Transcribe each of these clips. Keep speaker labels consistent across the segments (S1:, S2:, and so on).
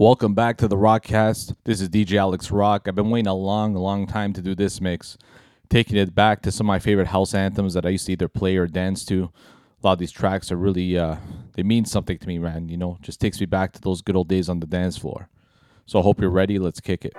S1: Welcome back to the Rockcast. This is DJ Alex Rock. I've been waiting a long, long time to do this mix, taking it back to some of my favorite house anthems that I used to either play or dance to. A lot of these tracks are really, uh, they mean something to me, man. You know, just takes me back to those good old days on the dance floor. So I hope you're ready. Let's kick it.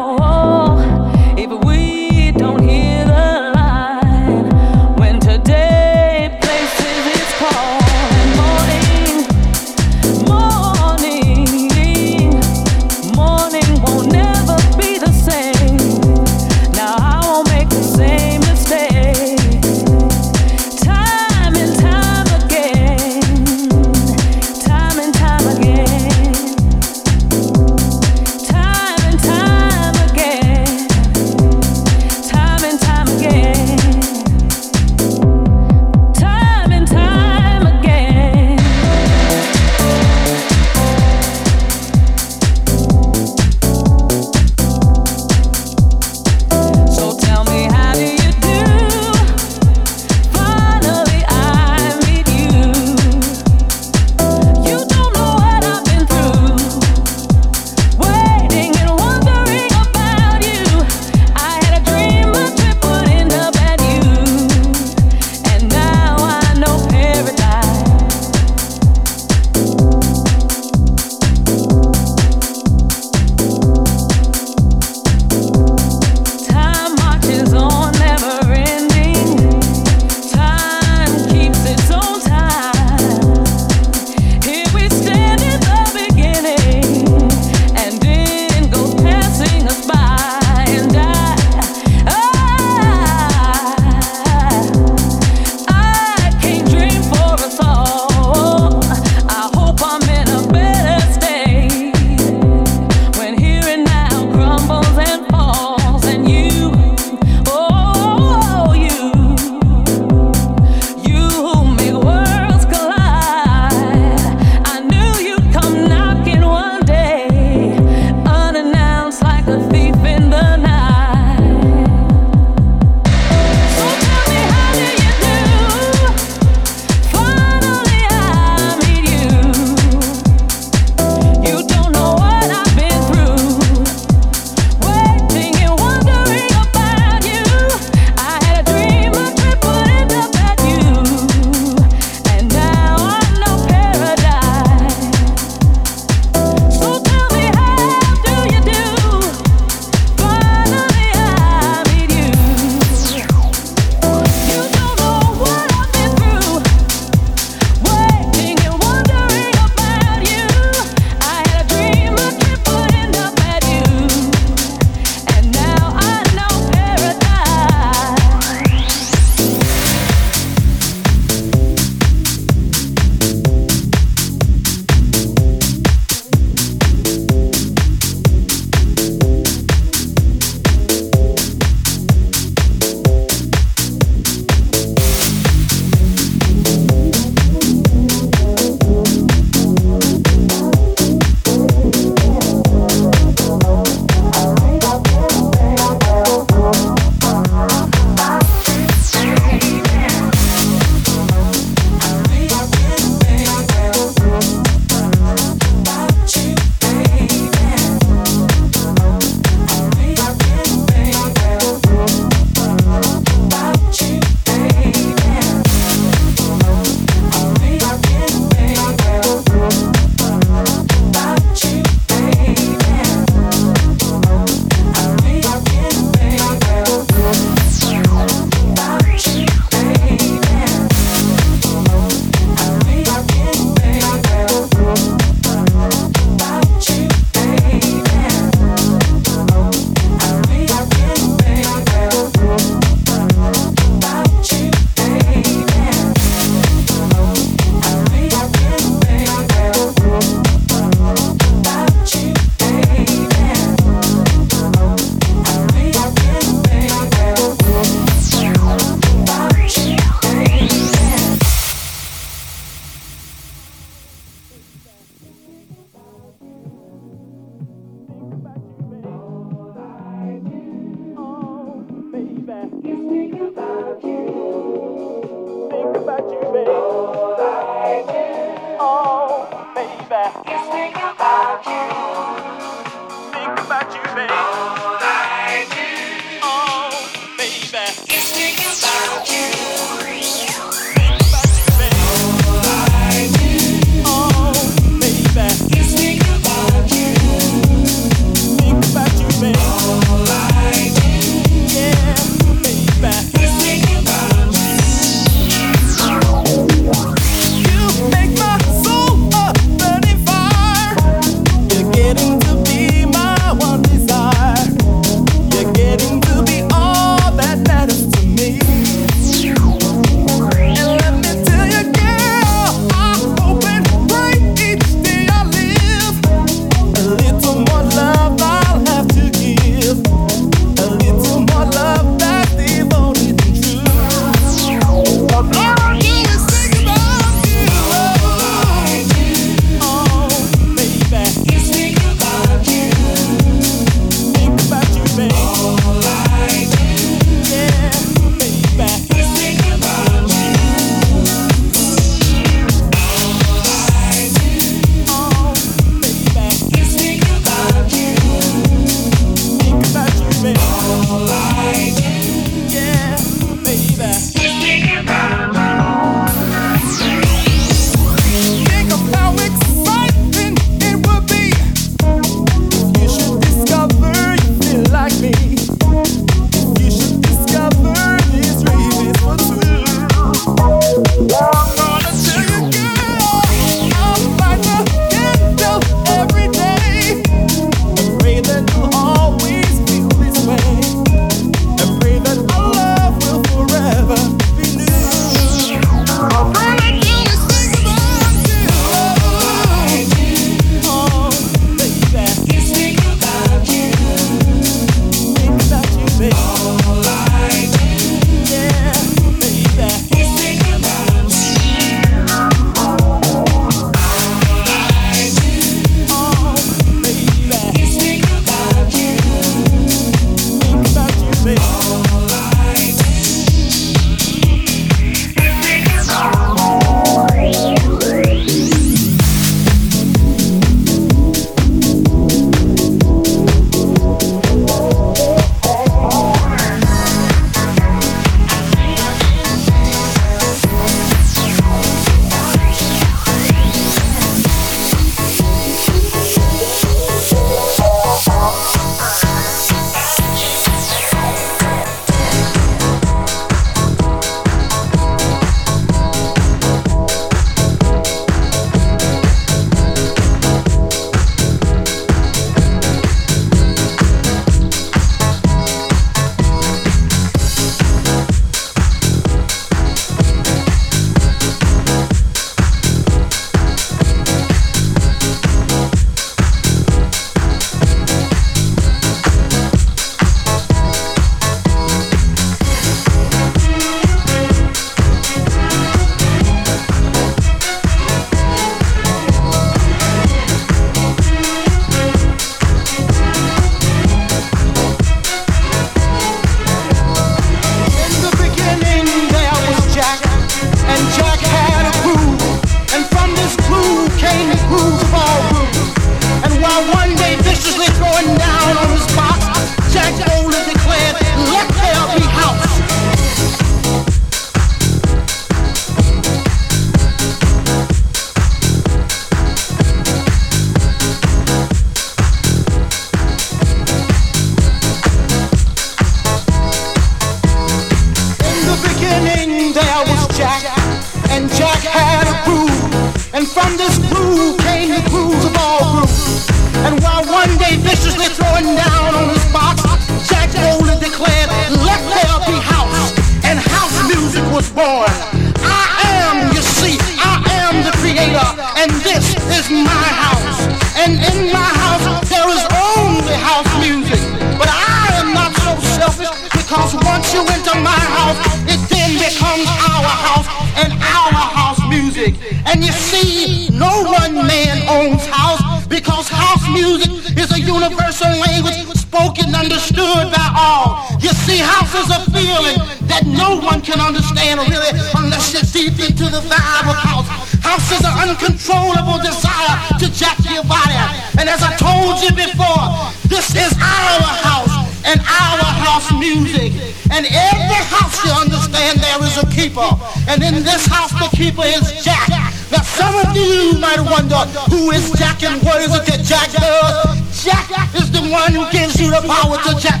S2: Jack.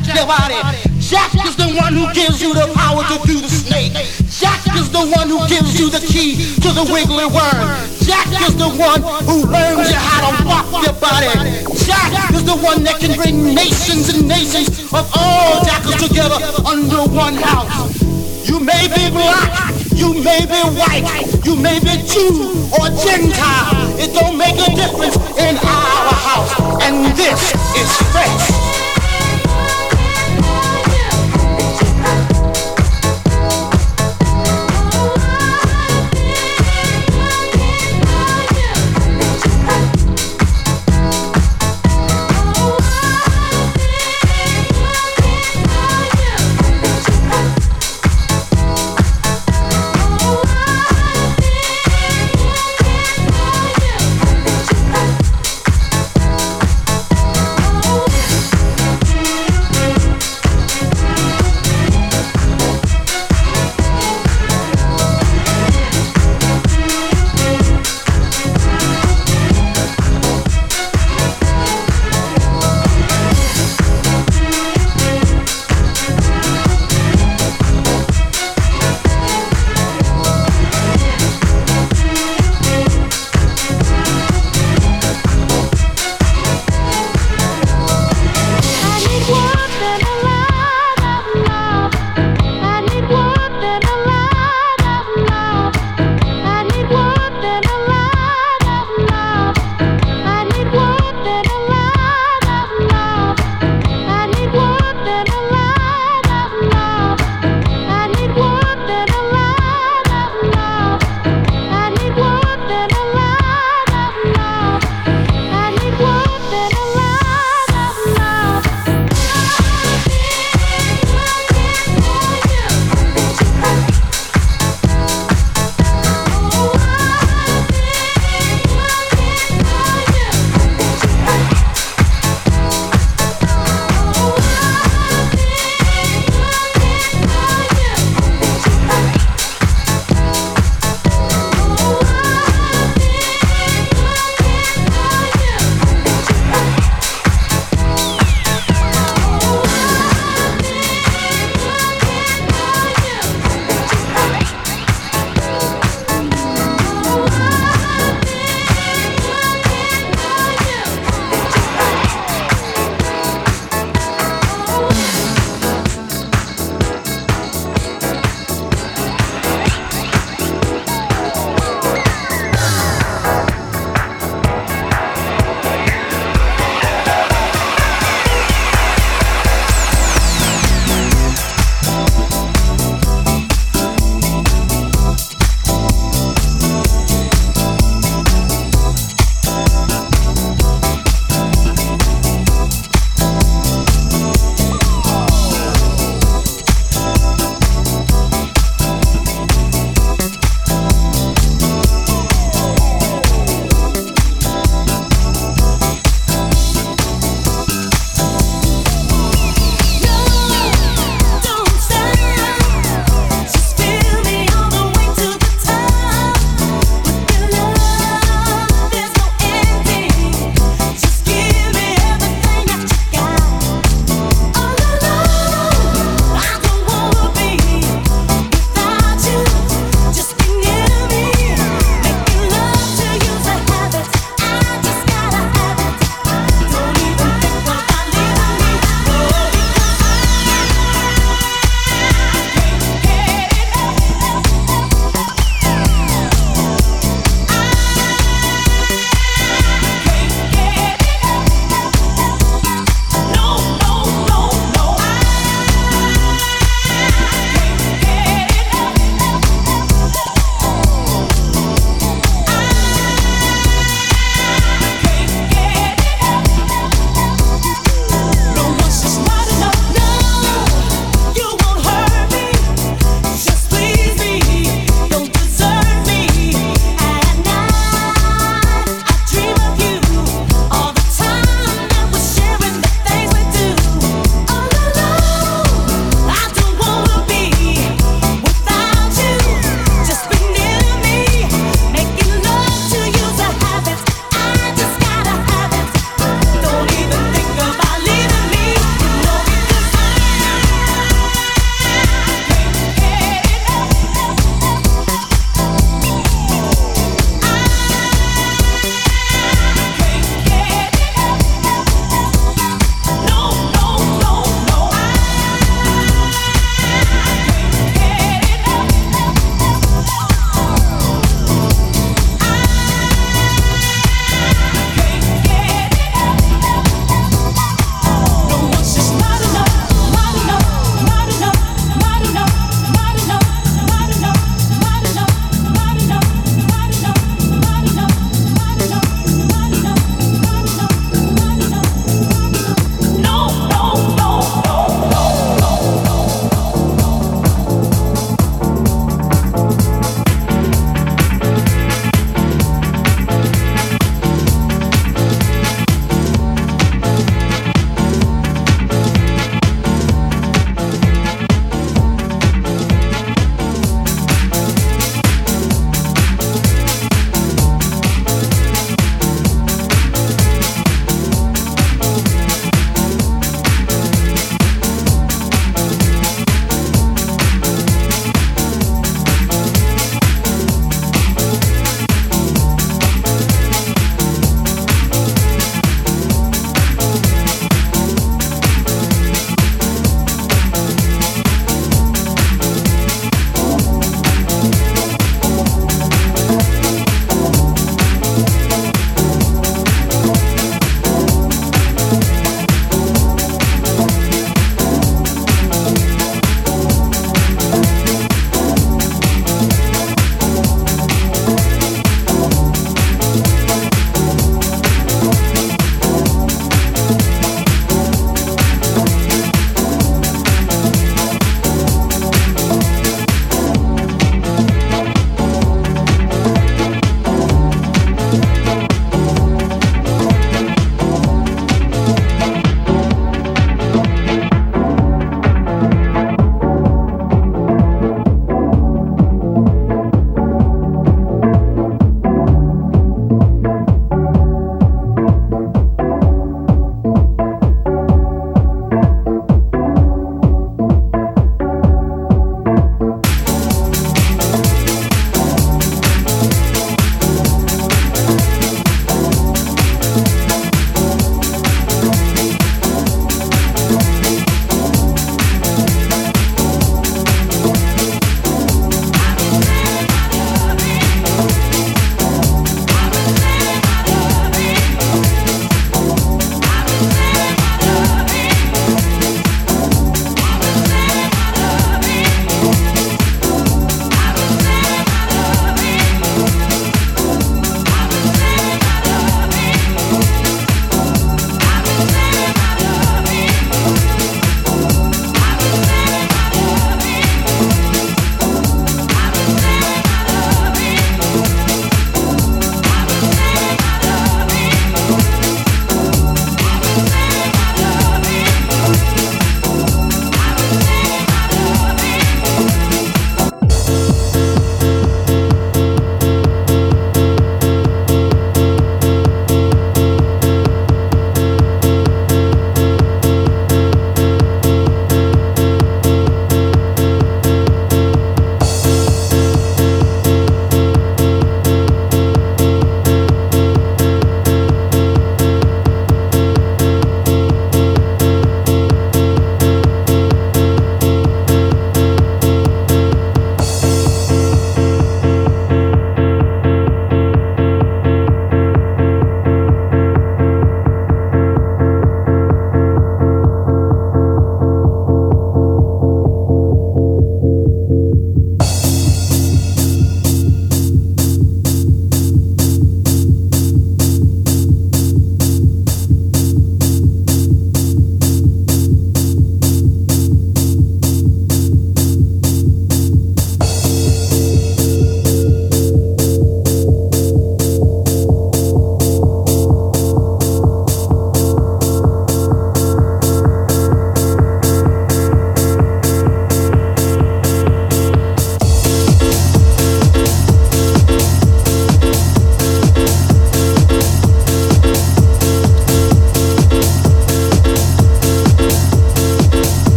S2: Jack is the one who gives you the power to do the snake. Jack is the one who gives you the key to the wiggly worm. Jack is the one who learns you how to walk your body. Jack is the one that can bring nations and nations of all jackers together under one house. You may be black, you may be white, you may be Jew or Gentile. It don't make a difference in our house. And this is fresh.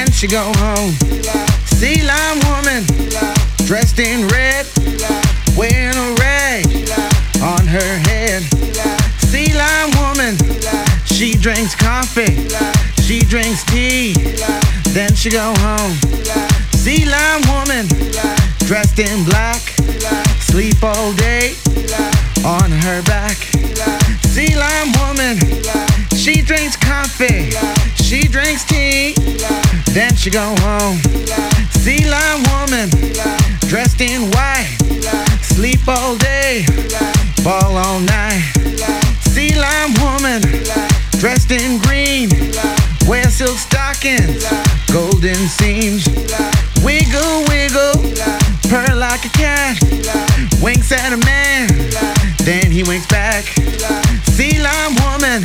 S3: Then she go home. Sea Lion Woman. Dressed in red. Wearing a rag on her head. Sea Lion Woman. She drinks coffee. She drinks tea. Then she go home. Sea Lion Woman. Dressed in black. Sleep all day on her back. Sea Lion Woman. She drinks coffee. She drinks tea. Then she go home. Sea Lion Woman. Dressed in white. Sleep all day. Ball all night. Sea Lion Woman. Dressed in green. Wear silk stockings. Golden seams. Wiggle, wiggle. Purr like a cat. Winks at a man. Then he winks back. Sea Lion Woman.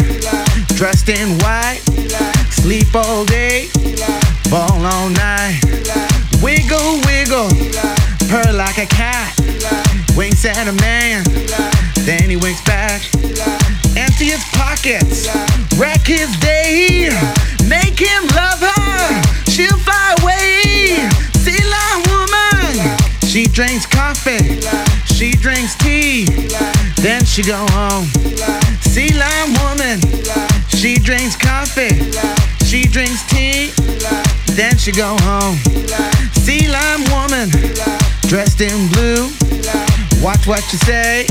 S3: Dressed in white. Sleep all day. Ball all night. Wiggle, wiggle. Purr like a cat. Winks at a man. Then he winks back. Empty his pockets. Wreck his day. Make him love her. She'll fly away. Sea lion woman. She drinks coffee. She drinks tea. Then she go home. Sea lion woman. She drinks coffee. She drinks tea. Then she go home. Sea lion woman. Dressed in blue. Watch what you say.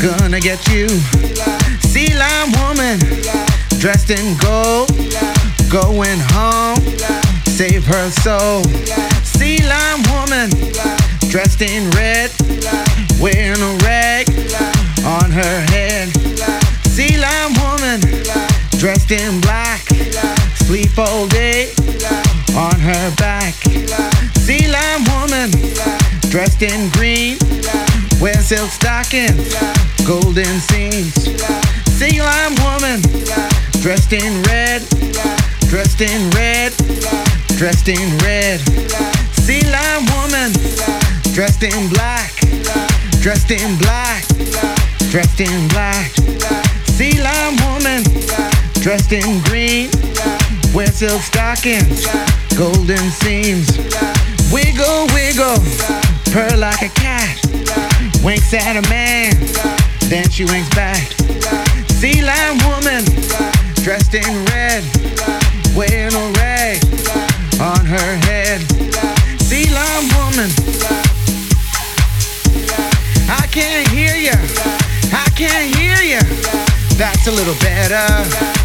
S3: Gonna get you. Sea lion woman. Dressed in gold. Going home. Save her soul. Sea lion woman. Dressed in red. Wearing a rag on her head. Sea lion woman. Dressed in black. Sleep all day on her back. Sea lion woman. Dressed in green. Wear silk stockings. Golden seams. Sea lion woman. Dressed in red. Dressed in red. Dressed in red. Sea lion woman. Dressed in black. Dressed in black. Dressed in black. Sea lion woman. Dressed in green. Wear silk stockings. Golden seams. Wiggle, wiggle. Purr like a cat. Winks at a man. Then she winks back. Sea lion woman. Dressed in red. Wearing a rag on her head. Sea lion woman. I can't hear ya. I can't hear ya. That's a little better.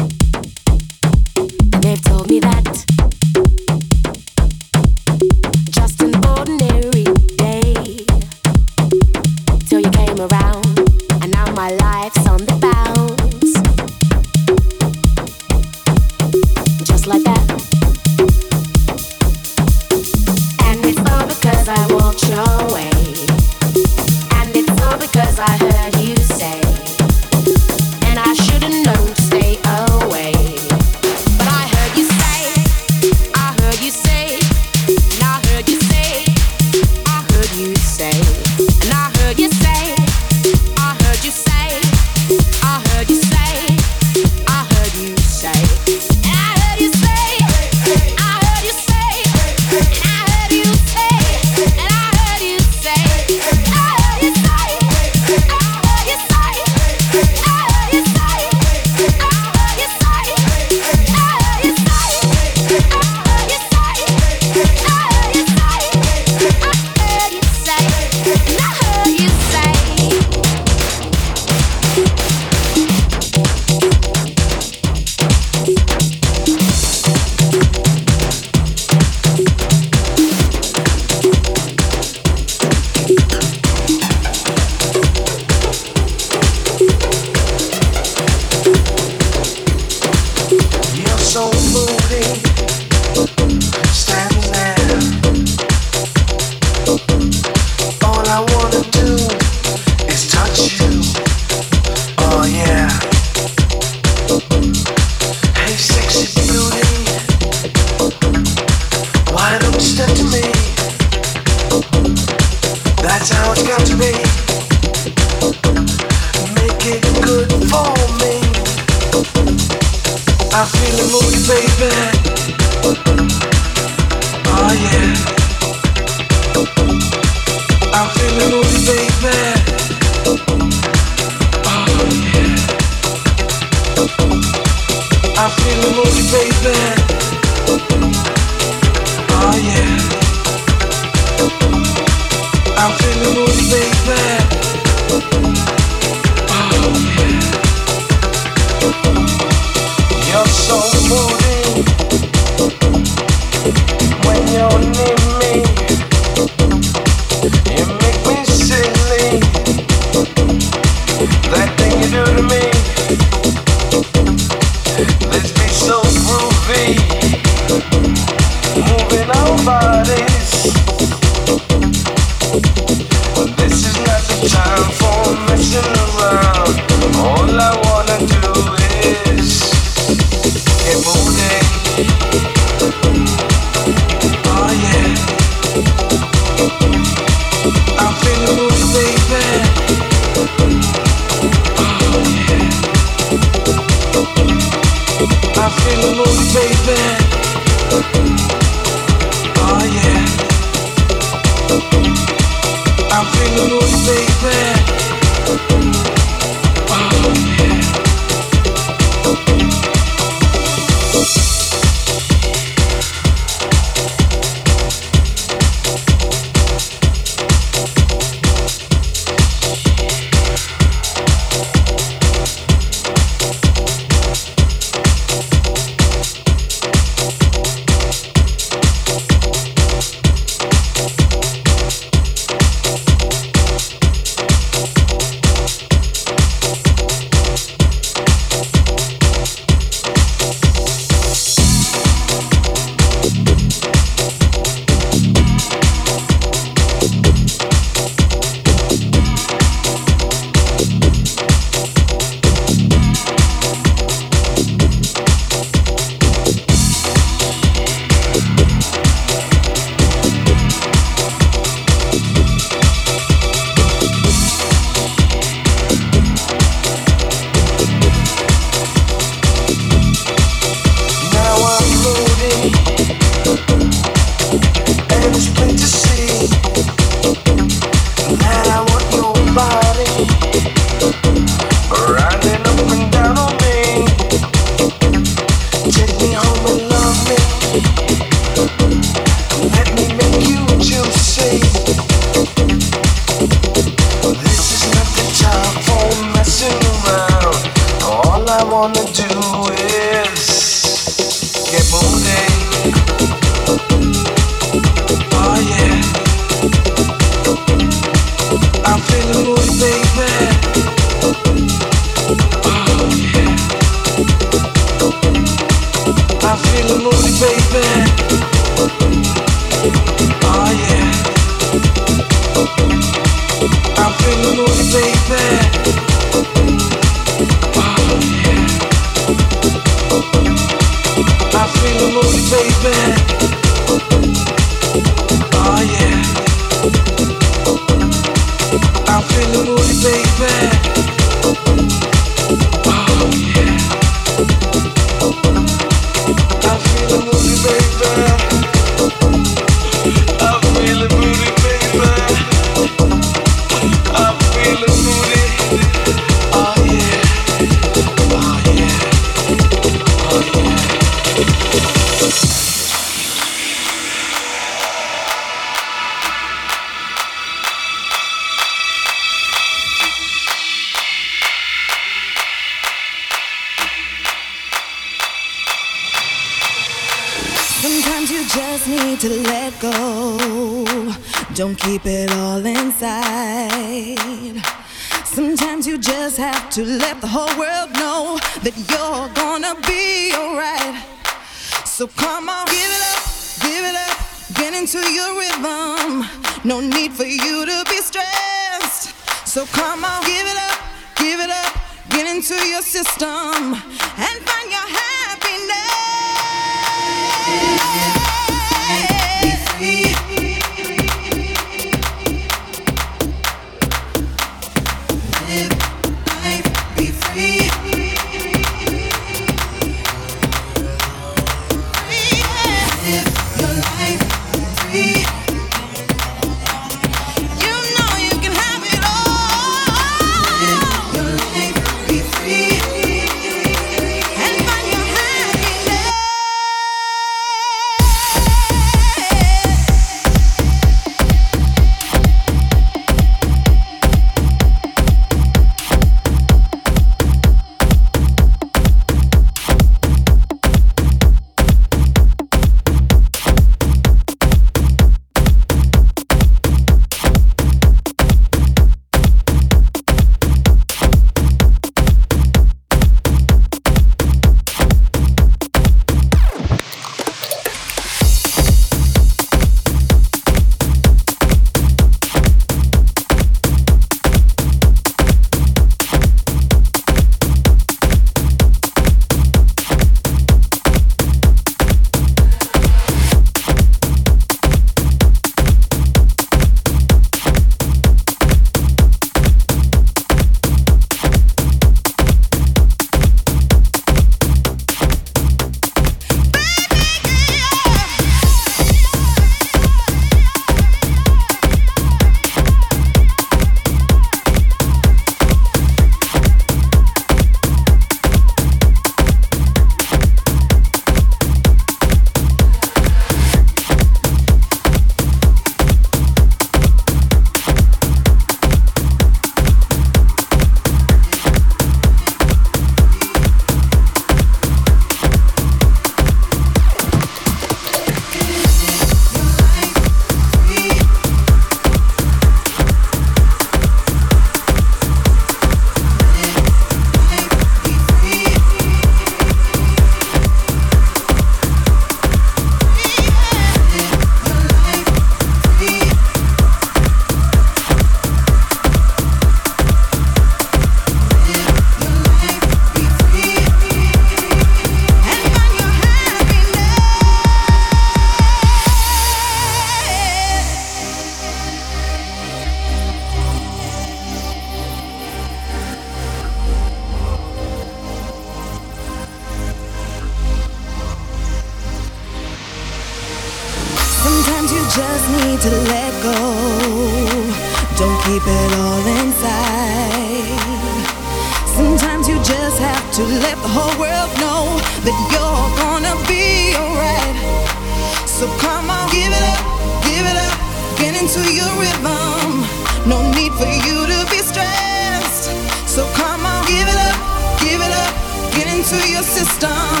S4: Get into your rhythm. No need for you to be stressed. So come on, give it up, give it up, get into your system.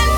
S4: And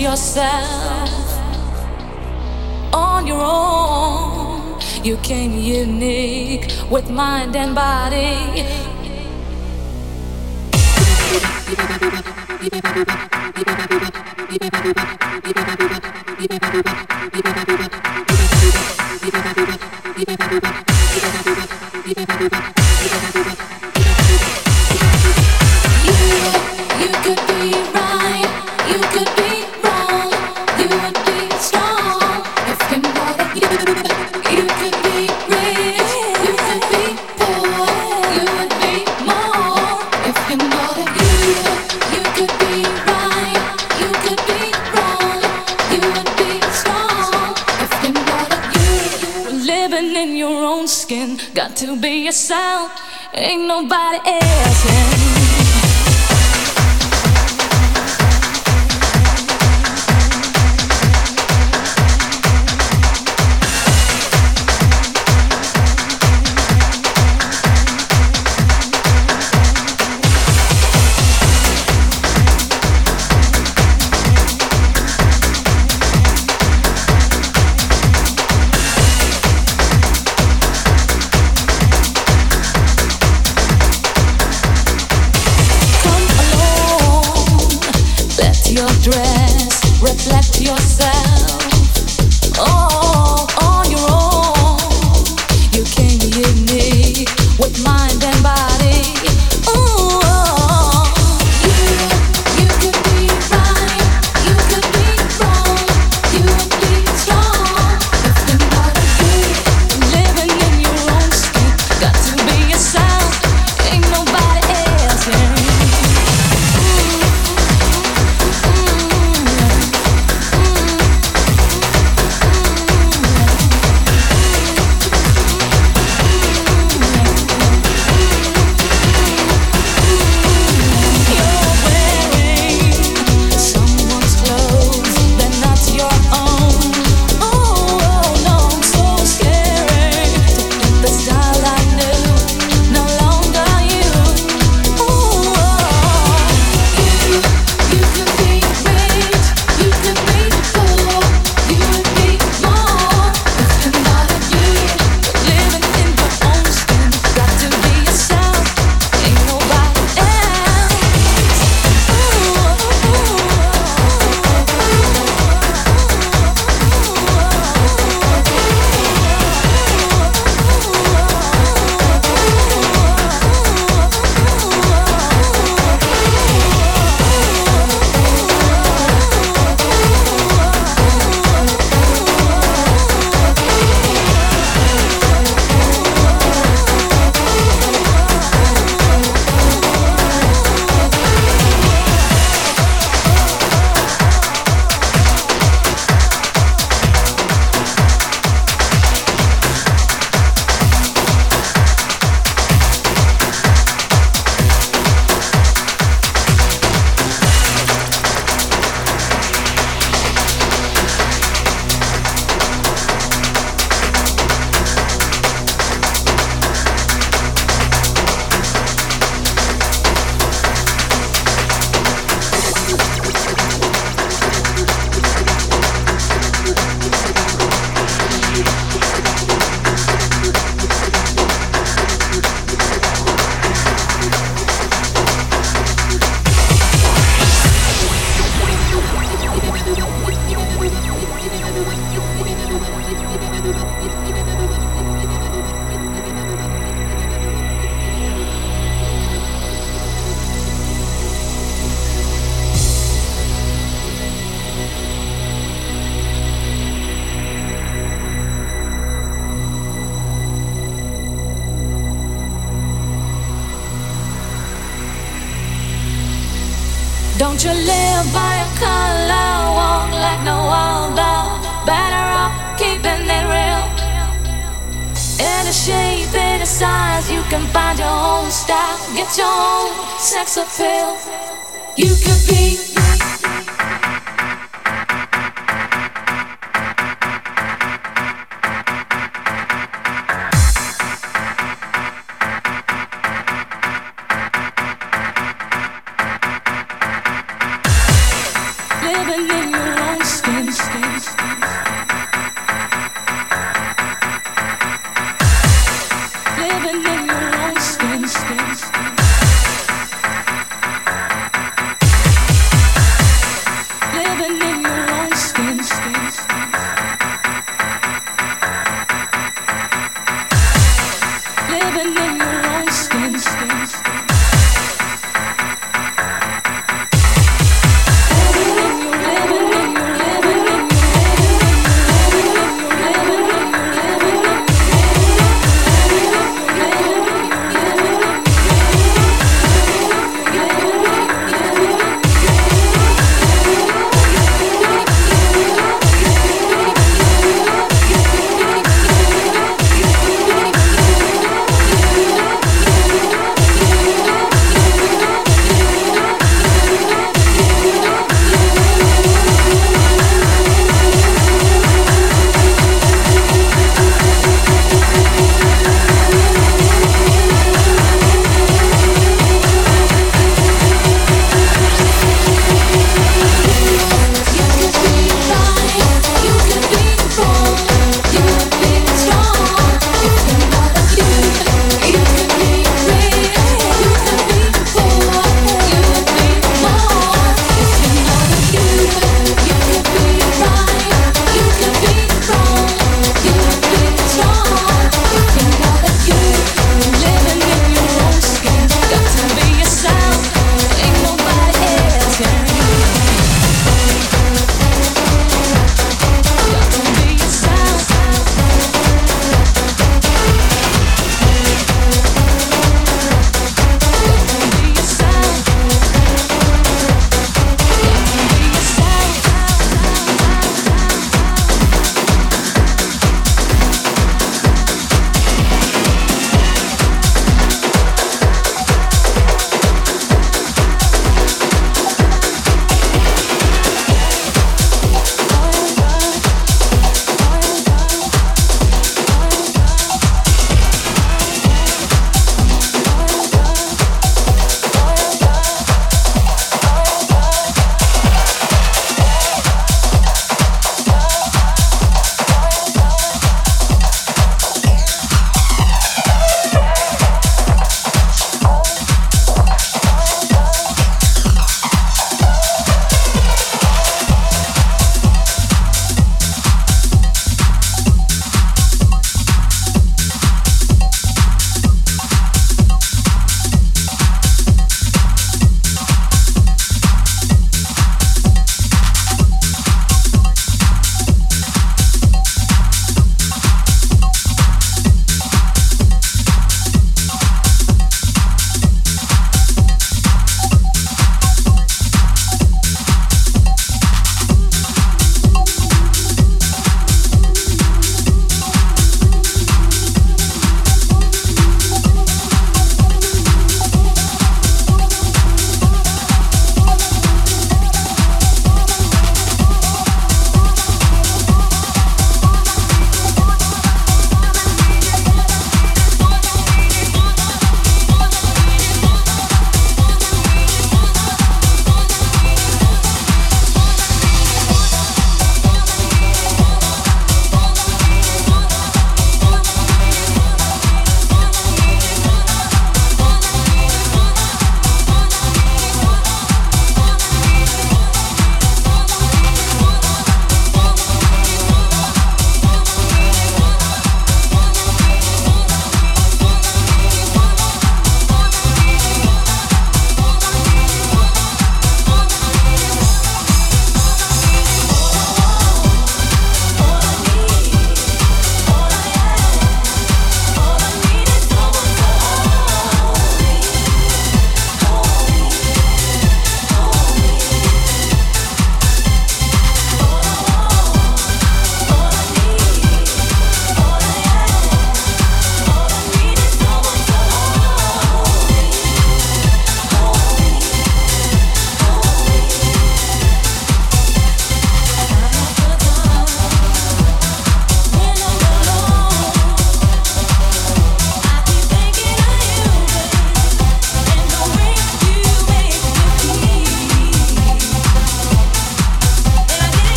S5: yourself on your own. You came unique with mind and body.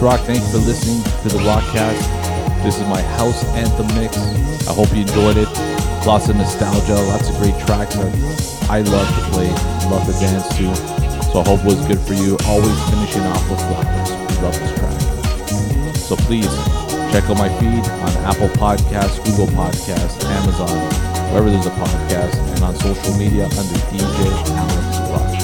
S1: Rock. Thank you for listening to the Rockcast. This is my house anthem mix. I hope you enjoyed it. Lots of nostalgia, lots of great tracks that I love to play, love to dance to. So I hope it was good for you. Always finishing off with flowers. We love this track. So please check out my feed on Apple Podcasts, Google Podcasts, Amazon, wherever there's a podcast, and on social media under DJ Alex Rock.